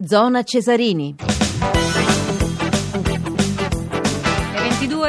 Zona Cesarini.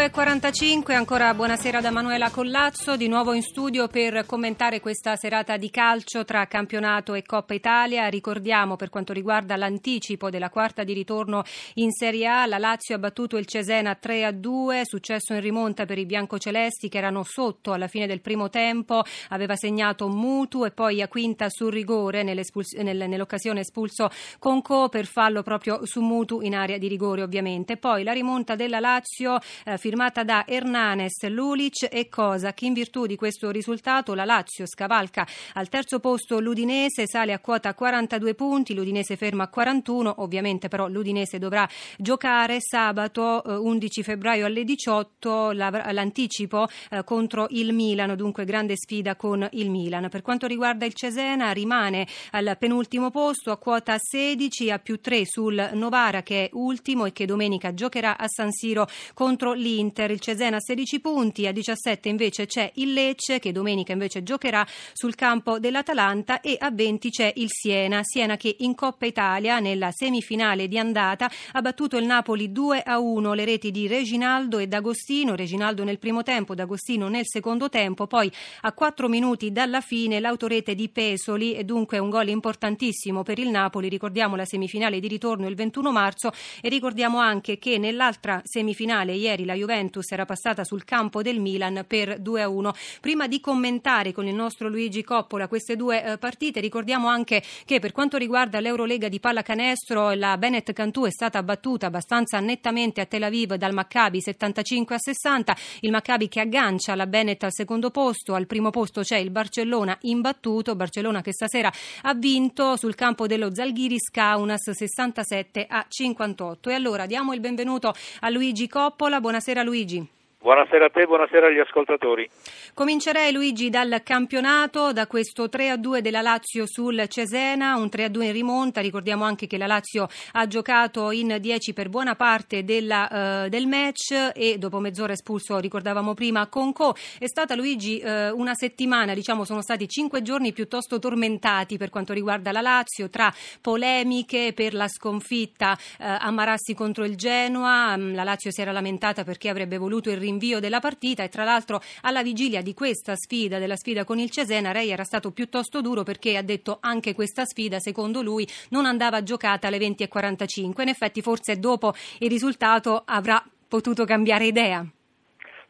22.45, ancora buonasera da Manuela Collazzo, di nuovo in studio per commentare questa serata di calcio tra campionato e Coppa Italia. Ricordiamo per quanto riguarda l'anticipo della quarta di ritorno in Serie A, la Lazio ha battuto il Cesena 3-2, successo in rimonta per i biancocelesti che erano sotto alla fine del primo tempo, aveva segnato Mutu e poi a quinta sul rigore nell'occasione espulso Conco per fallo proprio su Mutu in area di rigore ovviamente. Poi la rimonta della Lazio eh, firmata da Hernanes, Lulic e Kosak. In virtù di questo risultato la Lazio scavalca al terzo posto l'Udinese, sale a quota 42 punti, l'Udinese ferma a 41, ovviamente però l'Udinese dovrà giocare sabato 11 eh, febbraio alle 18 l'anticipo eh, contro il Milano, dunque grande sfida con il Milan. Per quanto riguarda il Cesena rimane al penultimo posto a quota 16 a più 3 sul Novara che è ultimo e che domenica giocherà a San Siro contro l'Inter l'Inter, il Cesena a 16 punti, a 17 invece c'è il Lecce che domenica invece giocherà sul campo dell'Atalanta e a 20 c'è il Siena, Siena che in Coppa Italia nella semifinale di andata ha battuto il Napoli 2 a 1, le reti di Reginaldo e D'Agostino, Reginaldo nel primo tempo, D'Agostino nel secondo tempo, poi a 4 minuti dalla fine l'autorete di Pesoli. E dunque un gol importantissimo per il Napoli, ricordiamo la semifinale di ritorno il 21 marzo. E ricordiamo anche che nell'altra semifinale ieri la Juventus era passata sul campo del Milan per 2-1. Prima di commentare con il nostro Luigi Coppola queste due eh, partite, ricordiamo anche che per quanto riguarda l'Eurolega di pallacanestro, la Bennett Cantù è stata battuta abbastanza nettamente a Tel Aviv dal Maccabi 75 a 60. Il Maccabi che aggancia la Bennett al secondo posto, al primo posto c'è il Barcellona imbattuto, Barcellona che stasera ha vinto sul campo dello Zalgiris Kaunas 67 a 58. E allora diamo il benvenuto a Luigi Coppola. Buonasera Buonasera Luigi. Buonasera a te, buonasera agli ascoltatori. Comincerei Luigi dal campionato, da questo 3-2 della Lazio sul Cesena, un 3-2 in rimonta, ricordiamo anche che la Lazio ha giocato in 10 per buona parte della, uh, del match e dopo mezz'ora espulso, ricordavamo prima, Conco. È stata Luigi uh, una settimana, diciamo sono stati 5 giorni piuttosto tormentati per quanto riguarda la Lazio, tra polemiche per la sconfitta uh, a Marassi contro il Genoa, um, la Lazio si era lamentata perché avrebbe voluto il rinvio della partita e tra l'altro alla vigilia di questa sfida, della sfida con il Cesena, Rei era stato piuttosto duro perché ha detto anche questa sfida, secondo lui, non andava giocata alle 20.45. In effetti forse dopo il risultato avrà potuto cambiare idea.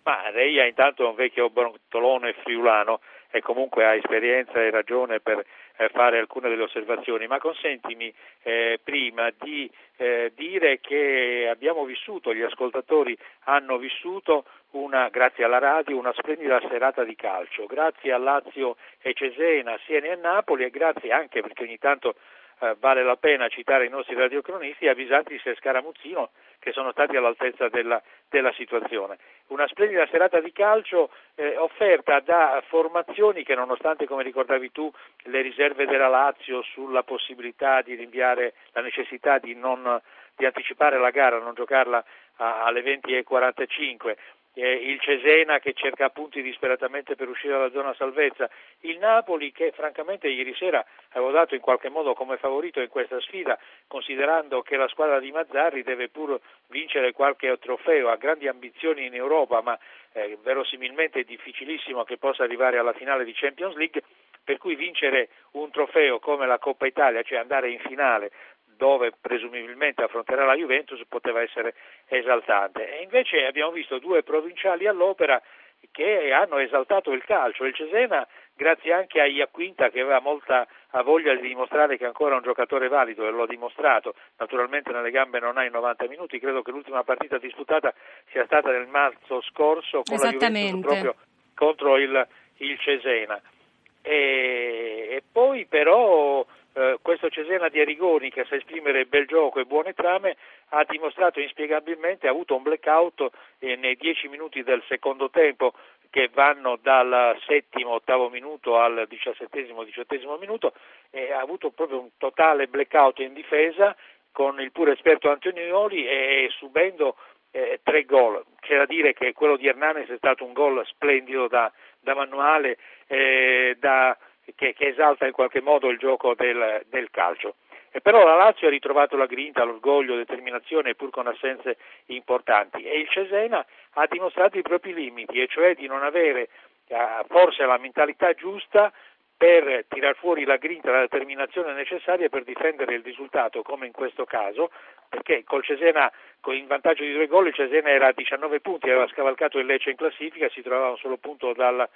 Ma Rei è intanto un vecchio brontolone friulano e comunque ha esperienza e ragione per fare alcune delle osservazioni, ma consentimi eh, prima di eh, dire che abbiamo vissuto, gli ascoltatori hanno vissuto una, grazie alla radio una splendida serata di calcio, grazie a Lazio e Cesena, Siena e Napoli e grazie anche perché ogni tanto eh, vale la pena citare i nostri radiocronisti avvisati se Scaramuzzino che sono stati all'altezza della, della situazione. Una splendida serata di calcio eh, offerta da formazioni che nonostante, come ricordavi tu, le riserve della Lazio sulla possibilità di rinviare la necessità di, non, di anticipare la gara, non giocarla alle 20.45, eh, il Cesena che cerca appunti disperatamente per uscire dalla zona salvezza, il Napoli che francamente ieri sera avevo dato in qualche modo come favorito in questa sfida, considerando che la squadra di Mazzarri deve pur vincere qualche trofeo, ha grandi ambizioni in Europa, ma eh, verosimilmente è difficilissimo che possa arrivare alla finale di Champions League, per cui vincere un trofeo come la Coppa Italia, cioè andare in finale dove presumibilmente affronterà la Juventus poteva essere esaltante. E invece abbiamo visto due provinciali all'opera che hanno esaltato il calcio. Il Cesena, grazie anche a Iacquinta che aveva molta voglia di dimostrare che è ancora un giocatore valido e lo ha dimostrato, naturalmente nelle gambe non ha i 90 minuti, credo che l'ultima partita disputata sia stata nel marzo scorso con la Juventus proprio contro il, il Cesena. E, e poi però eh, questo Cesena di Arigoni che sa esprimere bel gioco e buone trame ha dimostrato inspiegabilmente, ha avuto un blackout eh, nei dieci minuti del secondo tempo che vanno dal settimo, ottavo minuto al diciassettesimo, diciottesimo minuto e ha avuto proprio un totale blackout in difesa con il pure esperto Antonioli e subendo eh, tre gol. C'è da dire che quello di Hernanes è stato un gol splendido da, da manuale, eh, da che, che, esalta in qualche modo il gioco del, del calcio. E però la Lazio ha ritrovato la grinta, l'orgoglio, determinazione pur con assenze importanti e il Cesena ha dimostrato i propri limiti, e cioè di non avere eh, forse la mentalità giusta per tirar fuori la grinta la determinazione necessaria per difendere il risultato, come in questo caso, perché col Cesena, in vantaggio di due gol, il Cesena era a 19 punti, aveva scavalcato il Lecce in classifica, si trovava un solo punto dal,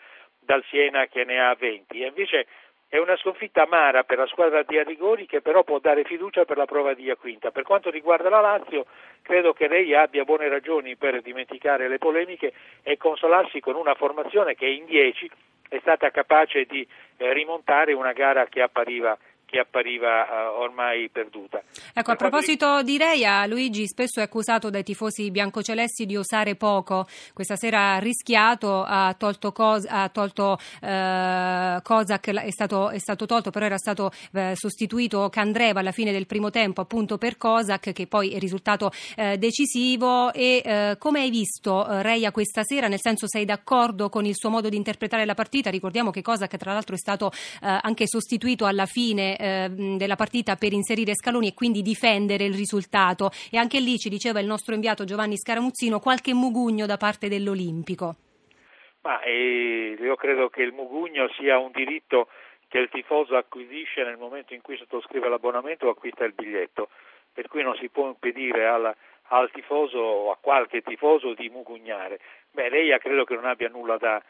dal Siena che ne ha 20. E invece è una sconfitta amara per la squadra di Arrigori che però può dare fiducia per la prova di Quinta. Per quanto riguarda la Lazio, credo che lei abbia buone ragioni per dimenticare le polemiche e consolarsi con una formazione che in 10 è stata capace di eh, rimontare una gara che appariva che appariva uh, ormai perduta. Ecco, a proposito di Reia, Luigi spesso è accusato dai tifosi biancocelesti di osare poco. Questa sera ha rischiato, ha tolto, Cos- ha tolto eh, Kozak, è stato, è stato, tolto, però era stato eh, sostituito Candreva alla fine del primo tempo appunto per Kozak, che poi è risultato eh, decisivo. E eh, come hai visto eh, Reia questa sera? Nel senso sei d'accordo con il suo modo di interpretare la partita? Ricordiamo che Kozak tra l'altro è stato anche sostituito alla fine eh, della partita per inserire Scaloni e quindi difendere il risultato. E anche lì ci diceva il nostro inviato Giovanni Scaramuzzino qualche mugugno da parte dell'Olimpico. Ma eh, io credo che il mugugno sia un diritto che il tifoso acquisisce nel momento in cui sottoscrive l'abbonamento o acquista il biglietto, per cui non si può impedire al, al tifoso o a qualche tifoso di mugugnare. Beh, lei credo che non abbia nulla da,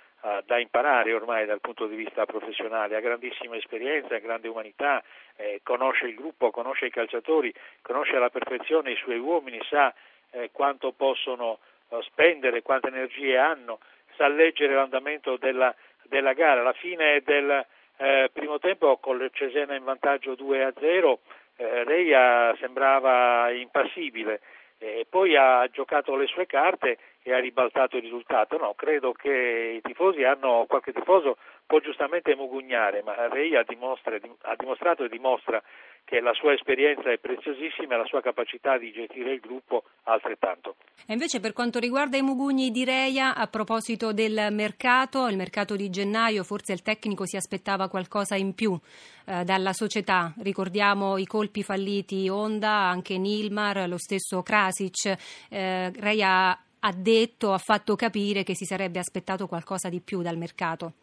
da imparare ormai dal punto di vista professionale, ha grandissima esperienza, grande umanità, eh, conosce il gruppo, conosce i calciatori, conosce alla perfezione i suoi uomini, sa eh, quanto possono uh, spendere, quante energie hanno, sa leggere l'andamento della, della gara. Alla fine del eh, primo tempo con il Cesena in vantaggio 2 a 0 eh, Reia sembrava impassibile e poi ha giocato le sue carte e ha ribaltato il risultato. No, credo che i tifosi hanno, qualche tifoso può giustamente mugugnare, ma Rei ha, dimostra, ha dimostrato e dimostra che la sua esperienza è preziosissima e la sua capacità di gestire il gruppo altrettanto. E invece per quanto riguarda i mugugni di Reia, a proposito del mercato, il mercato di gennaio, forse il tecnico si aspettava qualcosa in più eh, dalla società. Ricordiamo i colpi falliti Honda, anche Nilmar, lo stesso Krasic. Eh, Reia ha detto, ha fatto capire che si sarebbe aspettato qualcosa di più dal mercato.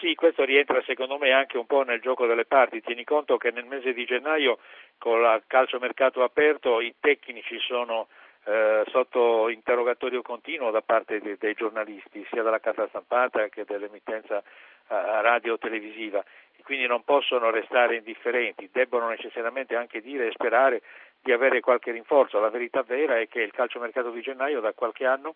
Sì, questo rientra secondo me anche un po' nel gioco delle parti. Tieni conto che nel mese di gennaio con il calciomercato aperto i tecnici sono eh, sotto interrogatorio continuo da parte dei, dei giornalisti, sia della carta stampata che dell'emittenza eh, radio-televisiva, e quindi non possono restare indifferenti, debbono necessariamente anche dire e sperare di avere qualche rinforzo. La verità vera è che il calciomercato di gennaio da qualche anno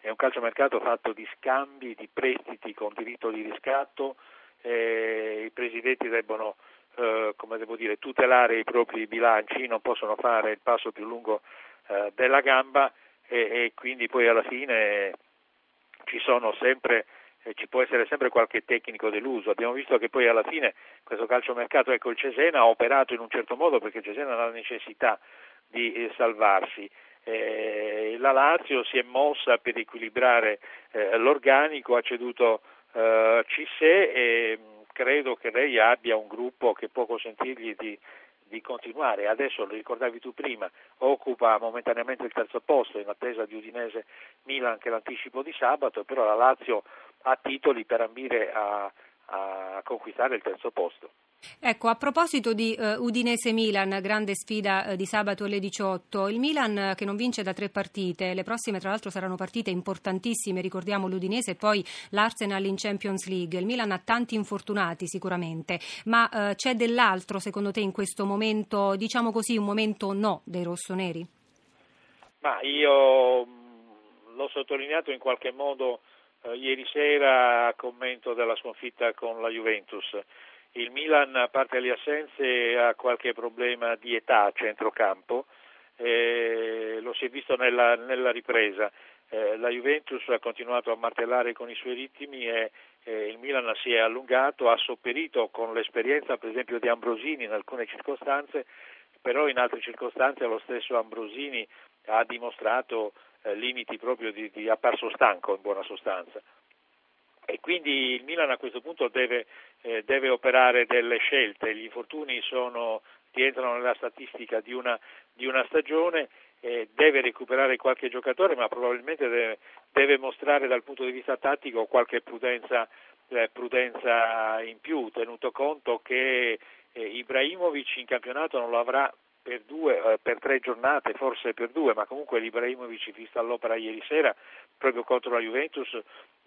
è un calciomercato fatto di scambi, di prestiti con diritto di riscatto, eh, i presidenti debbono eh, dire, tutelare i propri bilanci, non possono fare il passo più lungo eh, della gamba e, e, quindi poi alla fine ci sempre eh, ci può essere sempre qualche tecnico deluso. Abbiamo visto che poi alla fine questo calciomercato, ecco il Cesena ha operato in un certo modo perché Cesena ha la necessità di eh, salvarsi. Eh, la Lazio si è mossa per equilibrare eh, l'organico, ha ceduto eh, Cissé e mm, credo che lei abbia un gruppo che può consentirgli di, di continuare. Adesso, lo ricordavi tu prima, occupa momentaneamente il terzo posto in attesa di Udinese Milan che è l'anticipo di sabato, però la Lazio ha titoli per ambire a, a conquistare il terzo posto. Ecco, a proposito di uh, Udinese-Milan, grande sfida uh, di sabato alle 18, il Milan uh, che non vince da tre partite, le prossime tra l'altro saranno partite importantissime, ricordiamo l'Udinese e poi l'Arsenal in Champions League. Il Milan ha tanti infortunati sicuramente, ma c'è dell'altro secondo te in questo momento, diciamo così, un momento no dei rossoneri? Ma io mm, l'ho sottolineato in qualche modo ieri sera a commento della sconfitta con la Juventus il Milan, a parte le assenze, ha qualche problema di età a centrocampo, eh, lo si è visto nella, nella ripresa. Eh, la Juventus ha continuato a martellare con i suoi ritmi e eh, il Milan si è allungato, ha sopperito con l'esperienza per esempio di Ambrosini in alcune circostanze, però in altre circostanze lo stesso Ambrosini ha dimostrato eh, limiti proprio di, di apparso stanco in buona sostanza. E quindi il Milan a questo punto deve, eh, deve operare delle scelte, gli infortuni sono, rientrano nella statistica di una, di una stagione, eh, deve recuperare qualche giocatore ma probabilmente deve, deve, mostrare dal punto di vista tattico qualche prudenza, eh, prudenza in più, tenuto conto che eh, Ibrahimovic in campionato non lo avrà per, due, eh, per tre giornate, forse per due, ma comunque l'Ibrahimovic vista all'opera ieri sera proprio contro la Juventus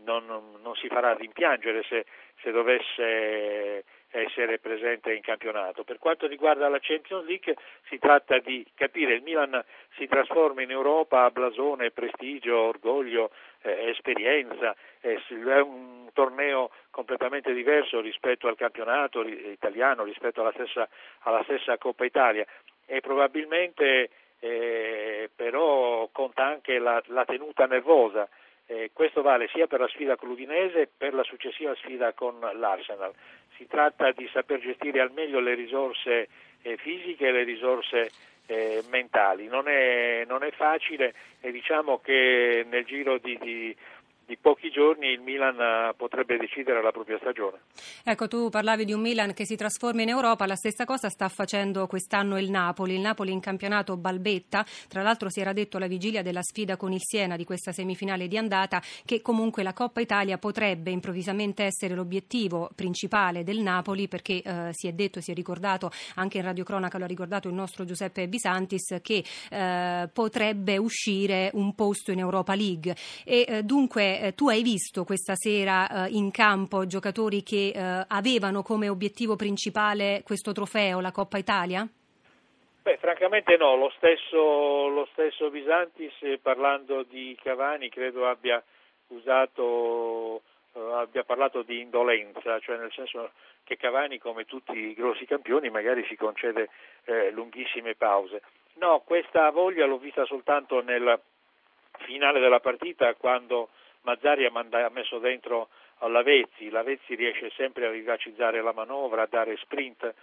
non, non, si farà rimpiangere se, se, dovesse essere presente in campionato. Per quanto riguarda la Champions League si tratta di capire il Milan si trasforma in Europa a blasone, prestigio, orgoglio, eh, esperienza, eh, è un torneo completamente diverso rispetto al campionato italiano, rispetto alla stessa, alla stessa Coppa Italia e probabilmente eh, però conta anche la, la tenuta nervosa. Eh, questo vale sia per la sfida con l'Udinese che per la successiva sfida con l'Arsenal. Si tratta di saper gestire al meglio le risorse eh, fisiche e le risorse eh, mentali. Non è, non è, facile e diciamo che nel giro di, di di pochi giorni il Milan eh, potrebbe decidere la propria stagione. Ecco, tu parlavi di un Milan che si trasforma in Europa, la stessa cosa sta facendo quest'anno il Napoli. Il Napoli in campionato balbetta, tra l'altro si era detto alla vigilia della sfida con il Siena di questa semifinale di andata che comunque la Coppa Italia potrebbe improvvisamente essere l'obiettivo principale del Napoli perché eh, si è detto, si è ricordato, anche in Radio Cronaca lo ha ricordato il nostro Giuseppe Bisantis, che eh, potrebbe uscire un posto in Europa League e eh, dunque eh, tu hai visto questa sera eh, in campo giocatori che eh, avevano come obiettivo principale questo trofeo, la Coppa Italia? Beh, francamente no, lo stesso, lo stesso Bisantis parlando di Cavani credo abbia usato Uh, abbia parlato di indolenza, cioè nel senso che Cavani, come tutti i grossi campioni, magari si concede eh, lunghissime pause. No, questa voglia l'ho vista soltanto nel finale della partita, quando Mazzari ha messo dentro Lavezzi, Lavezzi riesce sempre a vivacizzare la manovra, a dare sprint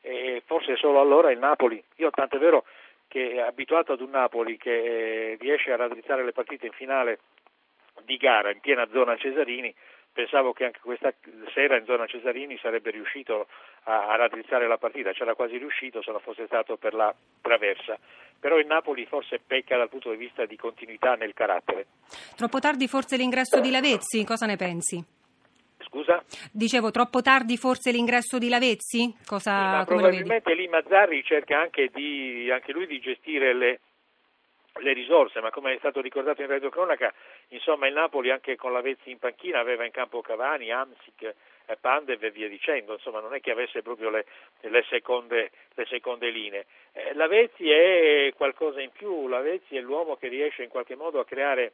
e forse solo allora il Napoli, io tant'è vero che abituato ad un Napoli che eh, riesce a raddrizzare le partite in finale di gara in piena zona Cesarini, pensavo che anche questa sera in zona Cesarini sarebbe riuscito a, a raddrizzare la partita, c'era quasi riuscito se non fosse stato per la traversa. Però il Napoli forse pecca dal punto di vista di continuità nel carattere. Troppo tardi forse l'ingresso di Lavezzi, cosa ne pensi? Scusa? Dicevo, troppo tardi forse l'ingresso di Lavezzi? Cosa, sì, probabilmente lì Mazzarri cerca anche, di, anche lui di gestire le, le risorse, ma come è stato ricordato in Radio Cronaca, insomma il Napoli anche con la Vezzi in panchina aveva in campo Cavani, Amsic, eh, Pandev e via dicendo, insomma non è che avesse proprio le, le, seconde, le seconde, linee. Eh, la Vezzi è qualcosa in più, la Vezzi è l'uomo che riesce in qualche modo a creare,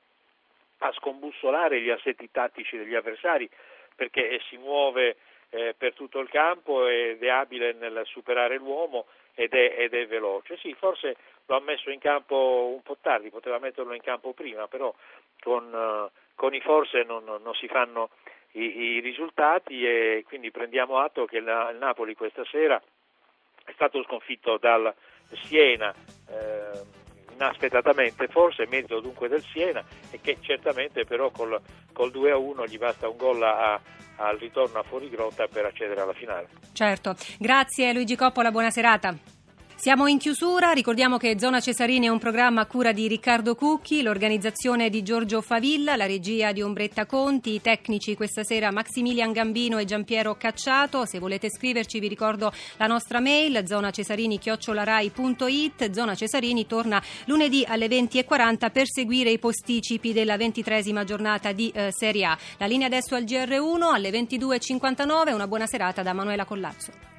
a scombussolare gli assetti tattici degli avversari perché si muove eh, per tutto il campo ed è abile nel superare l'uomo ed è, ed è veloce. Sì, forse lo ha messo in campo un po' tardi, poteva metterlo in campo prima, però con, uh, con i forse non, non, si fanno i, i, risultati e quindi prendiamo atto che la, il Napoli questa sera è stato sconfitto dal Siena. Eh, inaspettatamente forse, merito dunque del Siena e che certamente però col, col 2 a 1 gli basta un gol al ritorno a fuori grotta per accedere alla finale. Certo, grazie Luigi Coppola, buona serata. Siamo in chiusura, ricordiamo che Zona Cesarini è un programma a cura di Riccardo Cucchi, l'organizzazione di Giorgio Favilla, la regia di Ombretta Conti, i tecnici questa sera Maximilian Gambino e Giampiero Cacciato. Se volete scriverci vi ricordo la nostra mail zonacesarini-rai.it. Zona Cesarini torna lunedì alle 20.40 per seguire i posticipi della ventitresima giornata di eh, Serie A. La linea adesso al GR1 alle 22.59. Una buona serata da Manuela Collazzo.